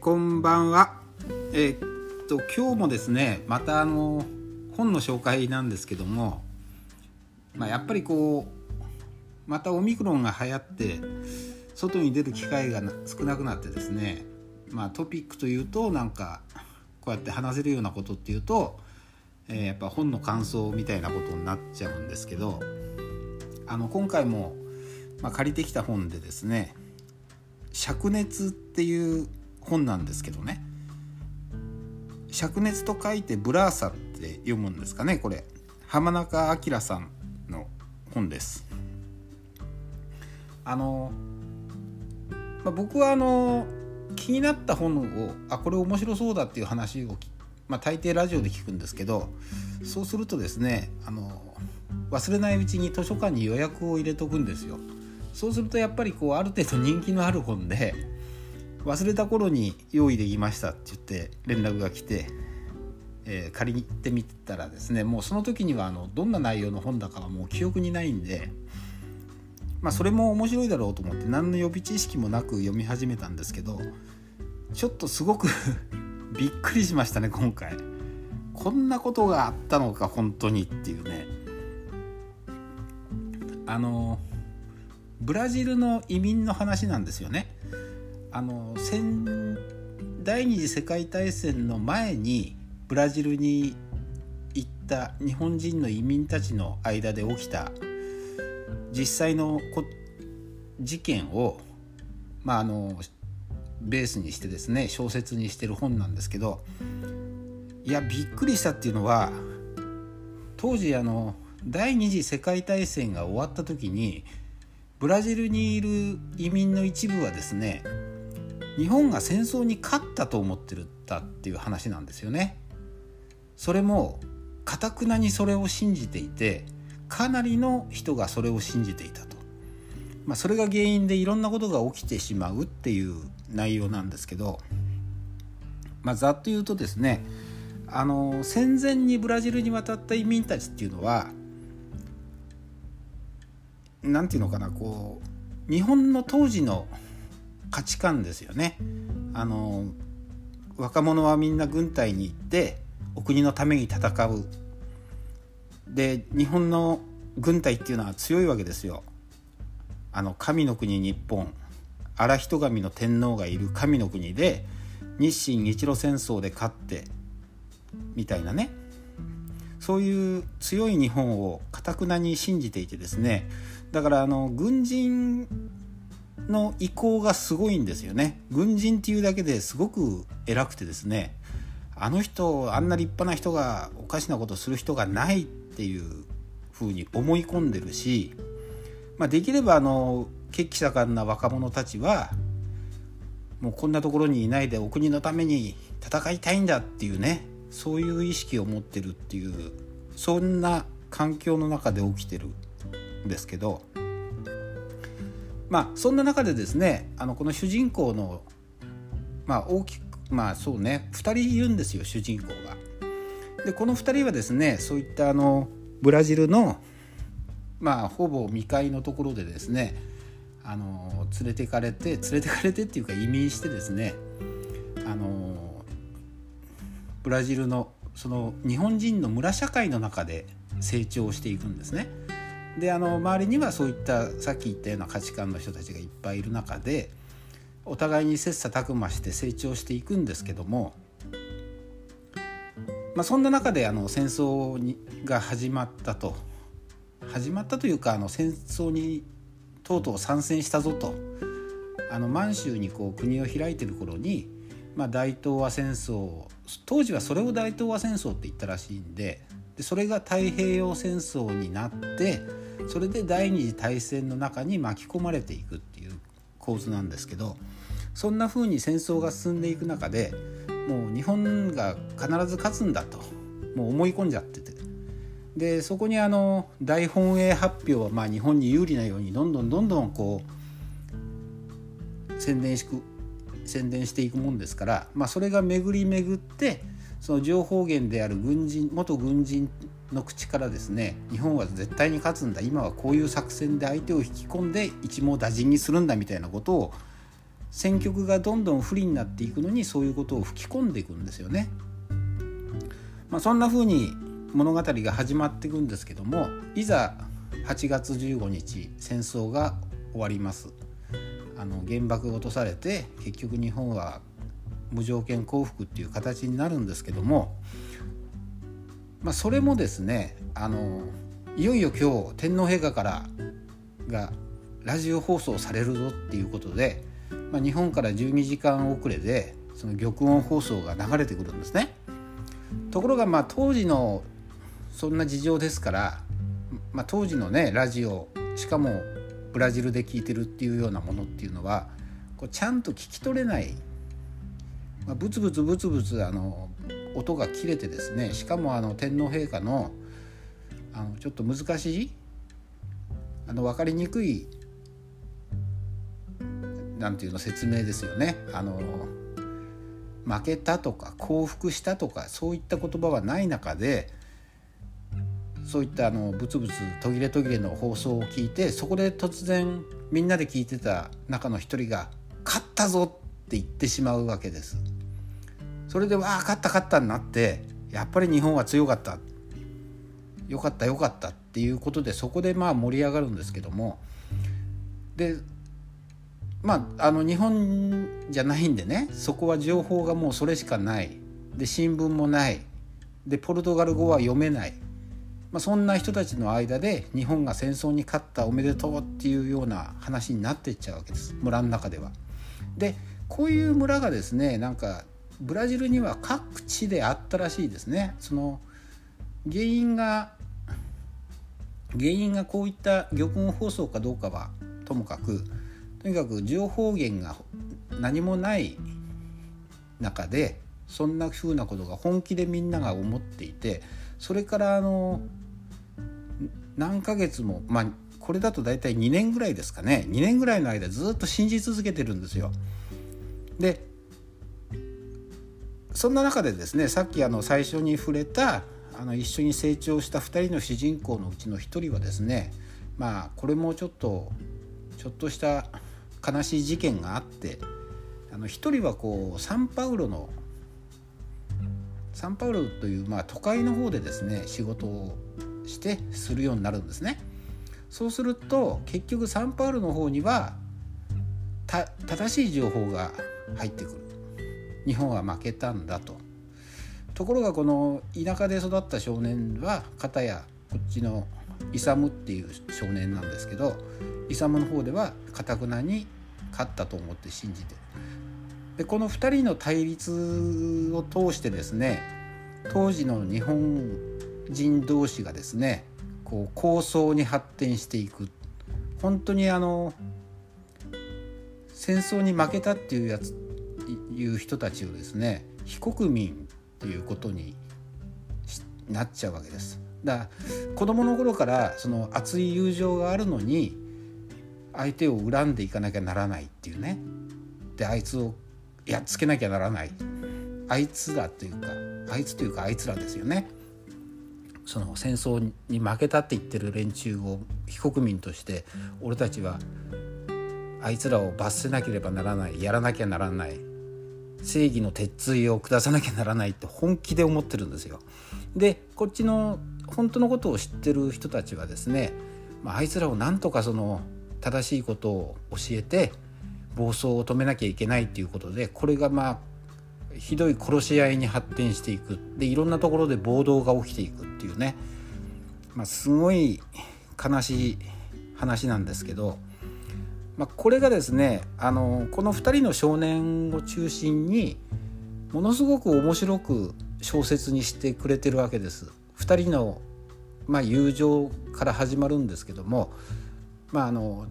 こんばんは。えーっと今日もですねまたあの本の紹介なんですけども、まあ、やっぱりこうまたオミクロンが流行って外に出る機会が少なくなってですね、まあ、トピックというとなんかこうやって話せるようなことっていうと、えーやっぱ本の感想みたいなことになっちゃうんですけどあの今回も、まあ、借りてきた本でですね「灼熱」っていう本なんですけどね。灼熱と書いてブラーサって読むんですかねこれ。浜中明さんの本です。あの、まあ、僕はあの気になった本をあこれ面白そうだっていう話を、まあ、大抵ラジオで聞くんですけどそうするとですねあの忘れないうちに図書館に予約を入れとくんですよ。そうするとやっぱりこうある程度人気のある本で忘れた頃に用意できましたって言って連絡が来て、えー借りに行ってみたらですねもうその時にはあのどんな内容の本だかはもう記憶にないんでまあそれも面白いだろうと思って何の予備知識もなく読み始めたんですけどちょっとすごく びっくりしましたね今回。こんなことがあったのか本当にっていうね。あのブラジルの移民の話なんですよね。あの戦第二次世界大戦の前にブラジルに行った日本人の移民たちの間で起きた実際のこ事件を、まあ、あのベースにしてですね小説にしてる本なんですけどいやびっくりしたっていうのは当時あの第二次世界大戦が終わった時にブラジルにいる移民の一部はですね日本が戦争に勝ったと思ってるったっていう話なんですよね。それもかたくなにそれを信じていてかなりの人がそれを信じていたと、まあ、それが原因でいろんなことが起きてしまうっていう内容なんですけど、まあ、ざっと言うとですねあの戦前にブラジルに渡った移民たちっていうのは何て言うのかなこう日本の当時の価値観ですよね。あの若者はみんな軍隊に行ってお国のために戦う。で日本の軍隊っていうのは強いわけですよ。あの神の国日本荒人神の天皇がいる神の国で日清日露戦争で勝ってみたいなねそういう強い日本をかたくなに信じていてですねだからあの軍人の意向がすごいんですよね。軍人っていうだけですごく偉くてですねあの人あんな立派な人がおかしなことする人がないっていうふうに思い込んでるし、まあ、できればあの血気盛んな若者たちはもうこんなところにいないでお国のために戦いたいんだっていうねそういう意識を持ってるっていうそんな環境の中で起きてるんですけどまあそんな中でですねあのこの主人公のまあ大きくまあそうね2人いるんですよ主人公が。でこの2人はですねそういったあのブラジルのまあほぼ未開のところでですねあの連れてかれて連れてかれてっていうか移民してですねあのブラジルのその日本人の村社会の中で成長していくんですね。であの周りにはそういったさっき言ったような価値観の人たちがいっぱいいる中でお互いに切磋琢磨して成長していくんですけども、まあ、そんな中であの戦争にが始まったと。始まったというかあの戦争にとうとう参戦したぞと。あの満州にこう国を開いてる頃に、まあ、大東亜戦争当時はそれを大東亜戦争って言ったらしいんででそれが太平洋戦争になってそれで第二次大戦の中に巻き込まれていくっていう構図なんですけどそんな風に戦争が進んでいく中でもう日本が必ず勝つんだともう思い込んじゃってて。でそこにあの大本営発表はまあ日本に有利なようにどんどんどんどんこう宣伝しく宣伝していくもんですから、まあ、それが巡り巡ってその情報源である軍人元軍人の口からですね日本は絶対に勝つんだ今はこういう作戦で相手を引き込んで一網打尽にするんだみたいなことを選曲がどんどん不利になっていくのにそういうことを吹き込んでいくんですよね。まあ、そんな風に物語が始まっていくんですけどもいざ8月15日戦争が終わります。あの原爆が落とされて結局日本は無条件降伏っていう形になるんですけども、まあ、それもですねあのいよいよ今日天皇陛下からがラジオ放送されるぞっていうことで、まあ、日本から12時間遅れでその玉音放送が流れてくるんですね。ところがまあ当時のそんな事情ですから、まあ、当時のねラジオしかもブラジルで聞いてるっていうようなものっていうのはこうちゃんと聞き取れない、まあ、ブツブツブツブツあの音が切れてですねしかもあの天皇陛下のあのちょっと難しいあの分かりにくいなんていうの説明ですよね。あの負けたとか降伏したとかそういった言葉はない中でそういったあのブツブツ途切れ途切れの放送を聞いてそこで突然みんなで聞いてた中の一人が「勝ったぞ!」って言ってしまうわけです。それで「わあ勝った勝った」になってやっぱり日本は強かった。よかったよかったっていうことでそこでまあ盛り上がるんですけども。でまああの日本じゃないんでねそこは情報がもうそれしかない。で新聞もない。でポルトガル語は読めない、まあ、そんな人たちの間で日本が戦争に勝ったおめでとうっていうような話になっていっちゃうわけです。村の中では。でこういう村がですねなんかブラジルには各地であったらしいですね。その原因が原因がこういった玉音放送かどうかはともかくとにかく情報源が何もない中でそんなふうなことが本気でみんなが思っていてそれからあの何ヶ月もまあこれだと大体2年ぐらいですかね2年ぐらいの間ずっと信じ続けてるんですよ。でそんな中でですねさっきあの最初に触れたあの一緒に成長した2人の主人公のうちの1人はですねまあこれもちょっとちょっとした悲しい事件があってあの一人はこうサンパウロのサンパウロという、まあ、都会の方でですね仕事をしてするようになるんですね。そうすると結局サンパウロの方には正しい情報が入ってくる日本は負けたんだと。ところがこの田舎で育った少年は片やこっちのイサムっていう少年なんですけどイサムの方ではかたくなに勝ったと思って信じて。でこの2人の対立を通してですね当時の日本人同士がですねこう構想に発展していく。本当にあの戦争に負けたっていうやついう人たちをですね非国民っていうことになっちゃうわけです。だから子供の頃からその熱い友情があるのに相手を恨んでいかなきゃならないっていうね。であいつをやっつけなきゃならない。あいつらというかあいつというかあいつらですよね。その戦争に負けたって言ってる連中を非国民として俺たちはあいつらを罰せなければならないやらなきゃならない。正義の鉄槌を下さなきゃならないって本気で思ってるんですよ。でこっちの本当のことを知ってる人たちはですね、まあ、あいつらをなんとかその正しいことを教えて暴走を止めなきゃいけないっていうことでこれがまあひどい殺し合いに発展していくでいろんなところで暴動が起きていくっていうね、まあ、すごい悲しい話なんですけど、まあ、これがですねあのこの2人の少年を中心にものすごく面白く小説にしてくれてるわけです。2人の、まあ、友情から始まるんですけどもまああの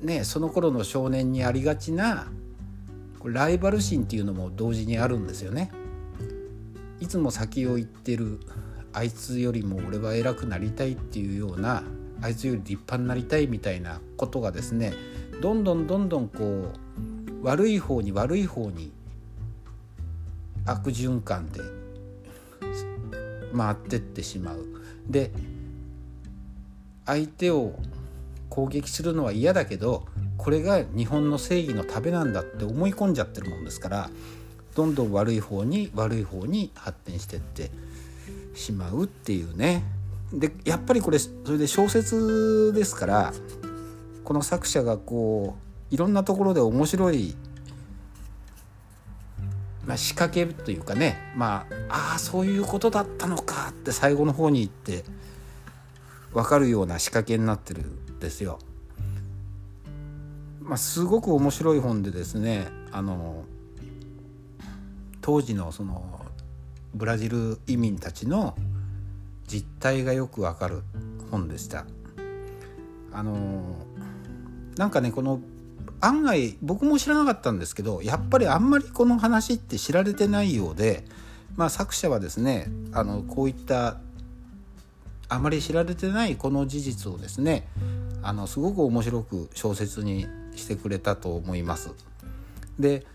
ねその頃の少年にありがちなライバル心っていうのも同時にあるんですよね。いつも先を行ってるあいつよりも俺は偉くなりたいっていうようなあいつより立派になりたいみたいなことがですねどんどんどんどんこう悪い方に悪い方に悪循環で回ってってしまう。で相手を攻撃するのは嫌だけどこれが日本の正義のためなんだって思い込んじゃってるもんですからどんどん悪い方に悪い方に発展してってしまうっていうねでやっぱりこれそれで小説ですからこの作者がこういろんなところで面白い、まあ、仕掛けというかねまあああそういうことだったのかって最後の方に言って分かるような仕掛けになってるんですよ。まあ、すごく面白い本でですねあの当時のそのブラジル移民たちの実態がよくわかる本でした。あのなんかねこの案外僕も知らなかったんですけどやっぱりあんまりこの話って知られてないようで、まあ、作者はですねあのこういったあまり知られてないこの事実をですねあのすごく面白く小説にしてくれたと思います。で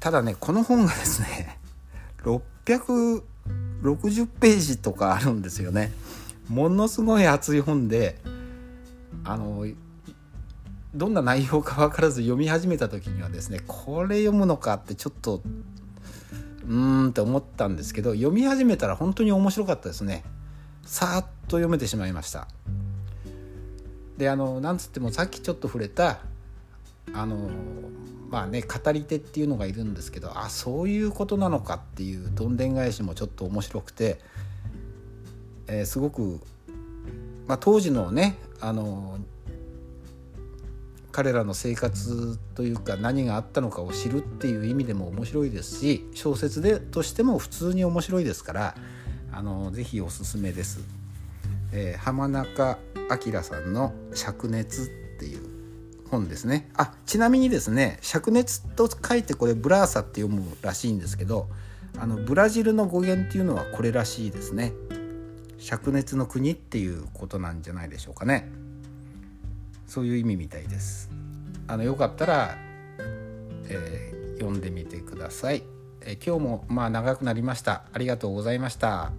ただねこの本がですね 6 60ページとかあるんですよね。ものすごい厚い本であのどんな内容か分からず読み始めた時にはですねこれ読むのかってちょっとうーんって思ったんですけど読み始めたら本当に面白かったですねさーっと読めてしまいましたであのなんつってもさっきちょっと触れたあのまあね語り手っていうのがいるんですけどあそういうことなのかっていうどんでん返しもちょっと面白くて、えー、すごく、まあ、当時のねあの彼らの生活というか何があったのかを知るっていう意味でも面白いですし小説でとしても普通に面白いですからあのぜひおすすめです。えー、浜中明さんの「灼熱」本ですね。あちなみにですね灼熱と書いてこれブラーサって読むらしいんですけどあのブラジルの語源っていうのはこれらしいですね。灼熱の国っていうことなんじゃないでしょうかね。そういう意味みたいです。あのよかったら、えー、読んでみてください、えー、今日もまあ長くなりました。ありがとうございました。